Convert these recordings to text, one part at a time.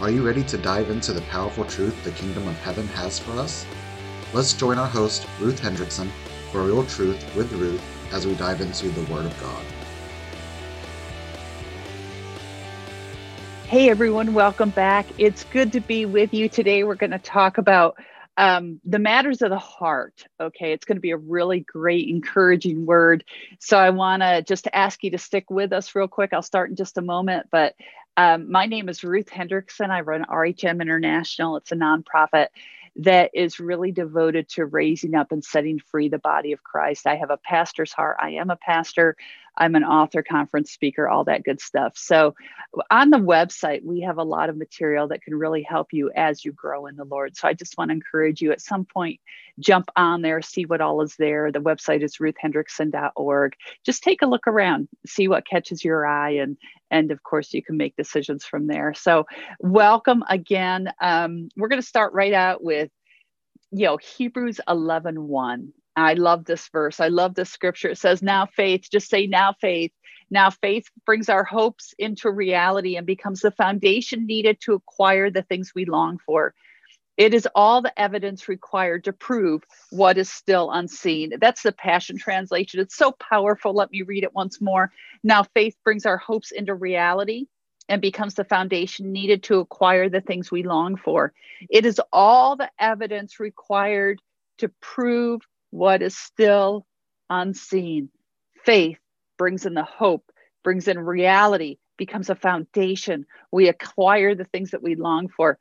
Are you ready to dive into the powerful truth the kingdom of heaven has for us? Let's join our host, Ruth Hendrickson, for Real Truth with Ruth as we dive into the Word of God. Hey everyone, welcome back. It's good to be with you today. We're going to talk about um, the matters of the heart. Okay, it's going to be a really great, encouraging word. So I want to just ask you to stick with us real quick. I'll start in just a moment, but um, my name is Ruth Hendrickson. I run RHM International. It's a nonprofit that is really devoted to raising up and setting free the body of Christ. I have a pastor's heart. I am a pastor. I'm an author, conference speaker, all that good stuff. So, on the website, we have a lot of material that can really help you as you grow in the Lord. So, I just want to encourage you at some point, jump on there, see what all is there. The website is ruthhendrickson.org. Just take a look around, see what catches your eye, and and of course, you can make decisions from there. So, welcome again. Um, we're going to start right out with you know hebrews 11 1 I love this verse. I love this scripture. It says, Now faith, just say, Now faith. Now faith brings our hopes into reality and becomes the foundation needed to acquire the things we long for. It is all the evidence required to prove what is still unseen. That's the Passion Translation. It's so powerful. Let me read it once more. Now faith brings our hopes into reality and becomes the foundation needed to acquire the things we long for. It is all the evidence required to prove what is still unseen. Faith brings in the hope, brings in reality, becomes a foundation. We acquire the things that we long for.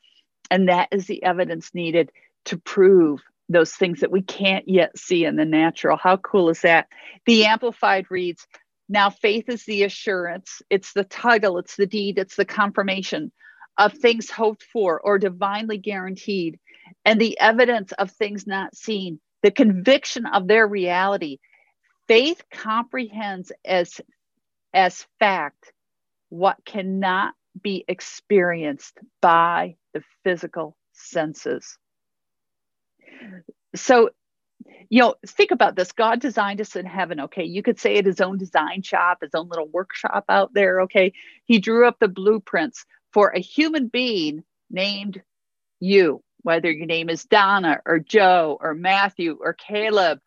And that is the evidence needed to prove those things that we can't yet see in the natural. How cool is that? The Amplified reads Now faith is the assurance, it's the title, it's the deed, it's the confirmation of things hoped for or divinely guaranteed, and the evidence of things not seen the conviction of their reality. Faith comprehends as, as fact what cannot be experienced by the physical senses. So, you know, think about this. God designed us in heaven, okay? You could say it his own design shop, his own little workshop out there, okay? He drew up the blueprints for a human being named you whether your name is Donna or Joe or Matthew or Caleb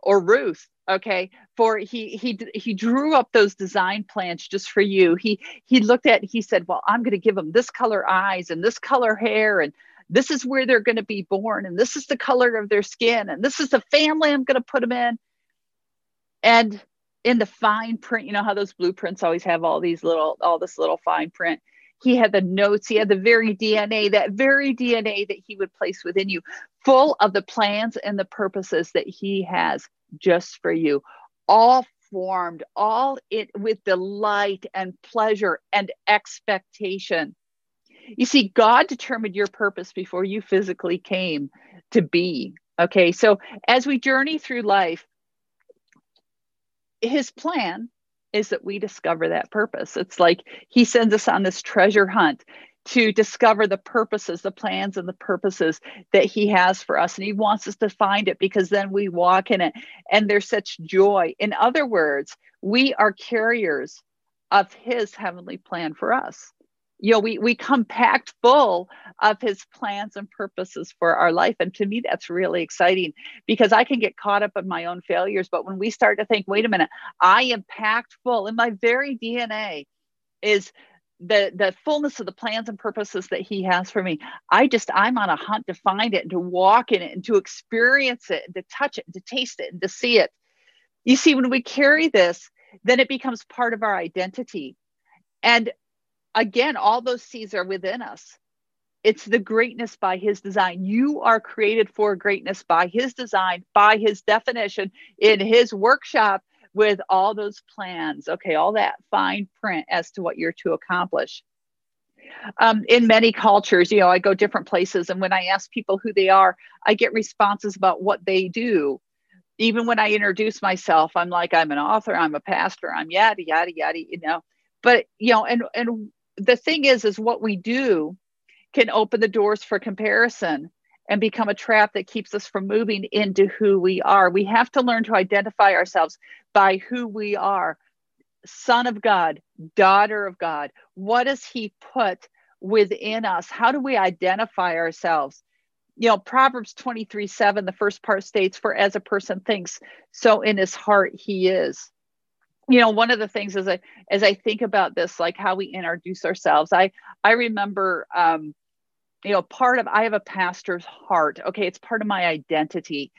or Ruth okay? For he he he drew up those design plans just for you. He he looked at he said well i'm going to give them this color eyes and this color hair and this is where they're going to be born and this is the color of their skin and this is the family i'm going to put them in. And in the fine print you know how those blueprints always have all these little all this little fine print he had the notes, he had the very DNA, that very DNA that he would place within you, full of the plans and the purposes that he has just for you, all formed, all it with delight and pleasure and expectation. You see, God determined your purpose before you physically came to be. Okay, so as we journey through life, his plan is that we discover that purpose. It's like he sends us on this treasure hunt to discover the purposes, the plans, and the purposes that he has for us. And he wants us to find it because then we walk in it and there's such joy. In other words, we are carriers of his heavenly plan for us you know we we come packed full of his plans and purposes for our life. And to me that's really exciting because i can get caught up in my own failures. But when we start to think wait a minute i am packed full in my very dna is the the fullness of the plans and purposes that he has for me i just i'm on a hunt to find it and to walk in it and to experience it and to touch it and to taste it and to see it. You see when we carry this then it becomes part of our identity. And again, all those seeds are within us. It's the greatness by his design. You are created for greatness by his design, by his definition, in his workshop with all those plans. Okay, all that fine print as to what you're to accomplish. Um, in many cultures, you know, I go different places, and when I ask people who they are, I get responses about what they do. Even when I introduce myself, I'm like, I'm an author, I'm a pastor, I'm yada yada yada, you know. But you know, and and the thing is is what we do can open the doors for comparison and become a trap that keeps us from moving into who we are we have to learn to identify ourselves by who we are son of god daughter of god what does he put within us? How do we identify ourselves? You know, Proverbs 23 7, the first part states, For as a person thinks, so in his heart he is. You know, one of the things as I as I think about this, like how we introduce ourselves, I I remember um, you know, part of I have a pastor's heart. Okay, it's part of my identity.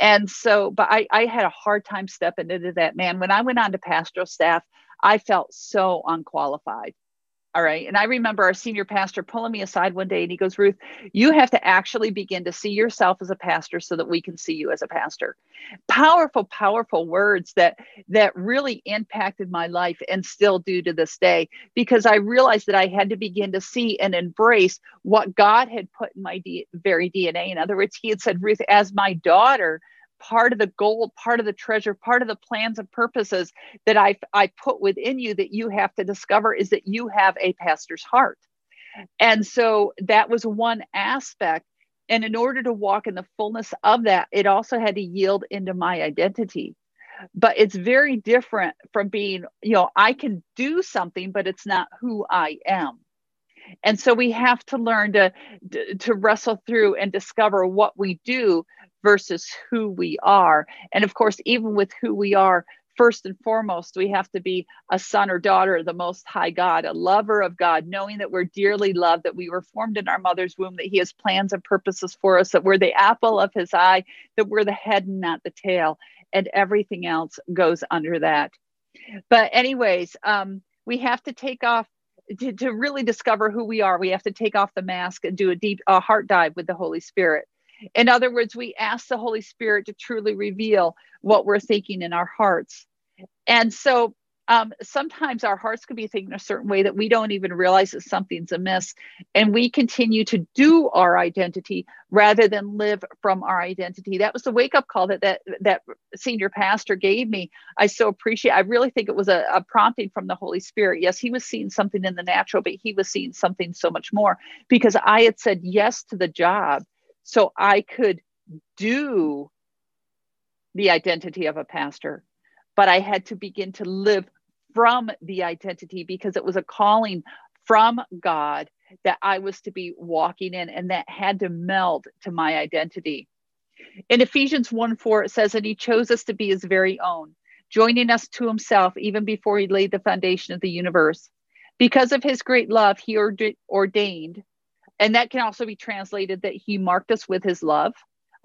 And so, but I, I had a hard time stepping into that man. When I went on to pastoral staff, I felt so unqualified. All right. And I remember our senior pastor pulling me aside one day and he goes, Ruth, you have to actually begin to see yourself as a pastor so that we can see you as a pastor. Powerful, powerful words that that really impacted my life and still do to this day because I realized that I had to begin to see and embrace what God had put in my D- very DNA. In other words, he had said, Ruth, as my daughter, part of the gold, part of the treasure, part of the plans and purposes that I, I put within you that you have to discover is that you have a pastor's heart. And so that was one aspect. And in order to walk in the fullness of that, it also had to yield into my identity. But it's very different from being, you know, I can do something, but it's not who I am. And so we have to learn to, to wrestle through and discover what we do versus who we are. And of course, even with who we are, first and foremost, we have to be a son or daughter of the Most High God, a lover of God, knowing that we're dearly loved, that we were formed in our mother's womb, that He has plans and purposes for us, that we're the apple of His eye, that we're the head and not the tail, and everything else goes under that. But, anyways, um, we have to take off. To, to really discover who we are, we have to take off the mask and do a deep a heart dive with the Holy Spirit. In other words, we ask the Holy Spirit to truly reveal what we're thinking in our hearts. And so um, sometimes our hearts can be thinking a certain way that we don't even realize that something's amiss. And we continue to do our identity rather than live from our identity. That was the wake up call that, that that senior pastor gave me. I so appreciate I really think it was a, a prompting from the Holy Spirit. Yes, he was seeing something in the natural, but he was seeing something so much more because I had said yes to the job so I could do the identity of a pastor, but I had to begin to live from the identity because it was a calling from God that I was to be walking in, and that had to meld to my identity. In Ephesians 1 4, it says, And he chose us to be his very own, joining us to himself even before he laid the foundation of the universe. Because of his great love, he ordained and that can also be translated that he marked us with his love.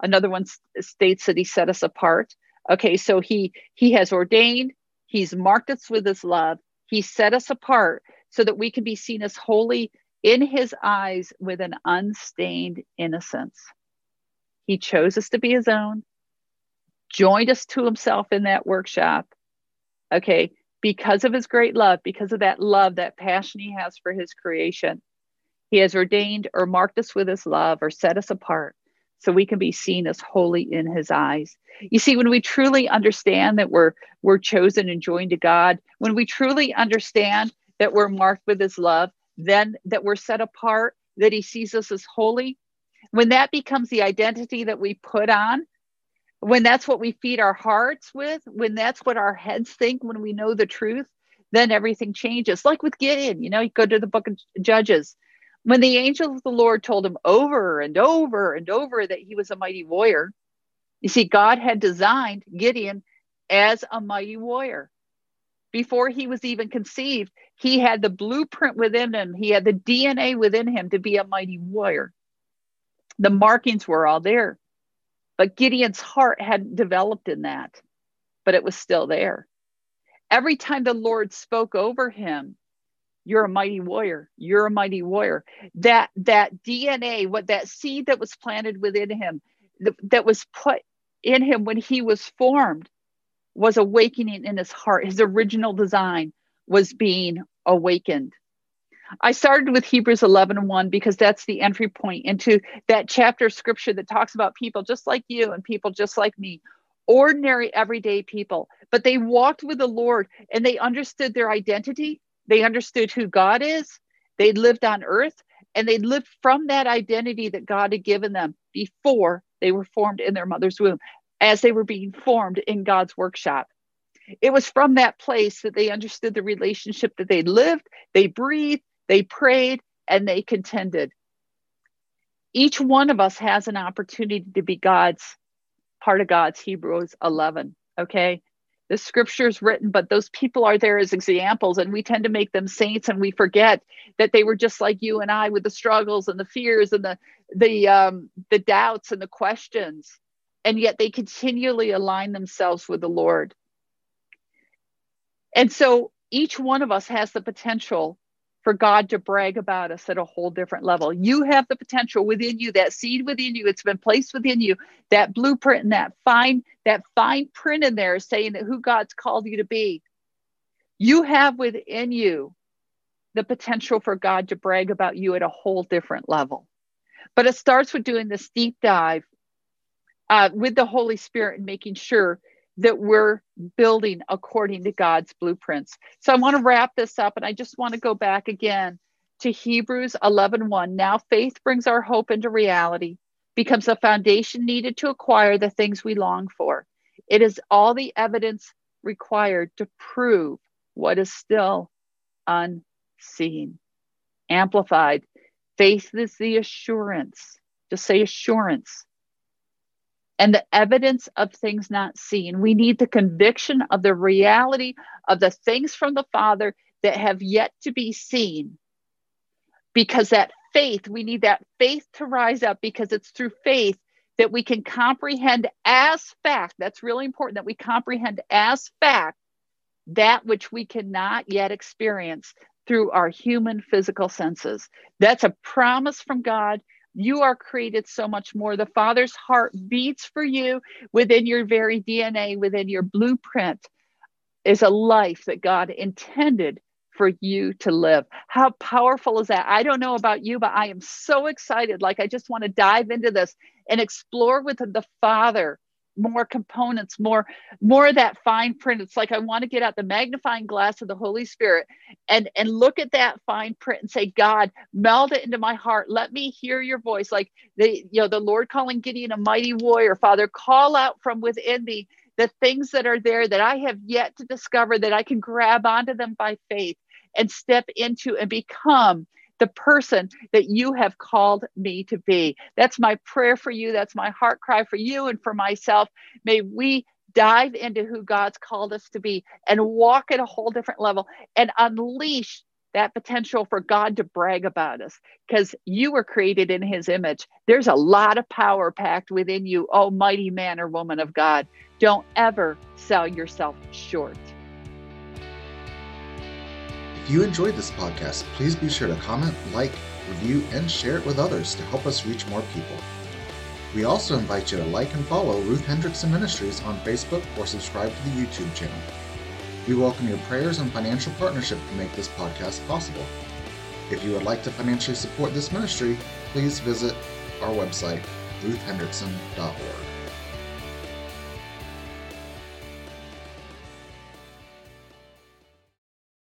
Another one states that he set us apart. Okay so he he has ordained he's marked us with his love he set us apart so that we can be seen as holy in his eyes with an unstained innocence. He chose us to be his own joined us to himself in that workshop. Okay because of his great love because of that love that passion he has for his creation he has ordained or marked us with his love or set us apart so we can be seen as holy in his eyes. You see, when we truly understand that we're we're chosen and joined to God, when we truly understand that we're marked with his love, then that we're set apart, that he sees us as holy, when that becomes the identity that we put on, when that's what we feed our hearts with, when that's what our heads think when we know the truth, then everything changes. Like with Gideon, you know, you go to the book of Judges when the angel of the Lord told him over and over and over that he was a mighty warrior, you see, God had designed Gideon as a mighty warrior. Before he was even conceived, he had the blueprint within him, he had the DNA within him to be a mighty warrior. The markings were all there. But Gideon's heart hadn't developed in that, but it was still there. Every time the Lord spoke over him, you're a mighty warrior. You're a mighty warrior. That that dna what that seed that was planted within him that was put in him when he was formed was awakening in his heart. His original design was being awakened. I started with hebrews 11 and 1 because that's the entry point into that chapter of scripture that talks about people just like you and people just like me ordinary everyday people. But they walked with the lord and they understood their identity they understood who God is. They lived on earth and they lived from that identity that God had given them before they were formed in their mother's womb, as they were being formed in God's workshop. It was from that place that they understood the relationship that they lived, they breathed, they prayed, and they contended. Each one of us has an opportunity to be God's part of God's Hebrews 11. Okay. The scripture is written, but those people are there as examples, and we tend to make them saints, and we forget that they were just like you and I with the struggles and the fears and the the um, the doubts and the questions, and yet they continually align themselves with the Lord. And so each one of us has the potential for God to brag about us at a whole different level. You have the potential within you, that seed within you, it's been placed within you, that blueprint and that fine, that fine print in there saying that who God's called you to be. You have within you the potential for God to brag about you at a whole different level. But it starts with doing this deep dive uh, with the Holy Spirit and making sure that we're building according to God's blueprints. So I want to wrap this up and I just want to go back again to Hebrews 11:1. 1. Now faith brings our hope into reality, becomes the foundation needed to acquire the things we long for. It is all the evidence required to prove what is still unseen. Amplified, faith is the assurance. Just say assurance and the evidence of things not seen. We need the conviction of the reality of the things from the Father that have yet to be seen. Because that faith, we need that faith to rise up because it's through faith that we can comprehend as fact. That's really important that we comprehend as fact that which we cannot yet experience through our human physical senses. That's a promise from God you are created so much more. The Father's heart beats for you within your very DNA, within your blueprint, is a life that God intended for you to live. How powerful is that? I don't know about you, but I am so excited. Like, I just want to dive into this and explore with the Father more components more more of that fine print. It's like i want to get out the magnifying glass of the holy spirit and and look at that fine print and say god meld it into my heart. Let me hear your voice. Like the you know the lord calling gideon a mighty warrior. Father call out from within me the things that are there that i have yet to discover that i can grab onto them by faith and step into and become the person that you have called me to be. That's my prayer for you. That's my heart cry for you and for myself. May we dive into who God's called us to be and walk at a whole different level and unleash that potential for God to brag about us because you were created in his image. There's a lot of power packed within you, oh mighty man or woman of God. Don't ever sell yourself short. If you enjoyed this podcast, please be sure to comment, like, review, and share it with others to help us reach more people. We also invite you to like and follow Ruth Hendrickson Ministries on Facebook or subscribe to the YouTube channel. We welcome your prayers and financial partnership to make this podcast possible. If you would like to financially support this ministry, please visit our website, ruthhendrickson.org.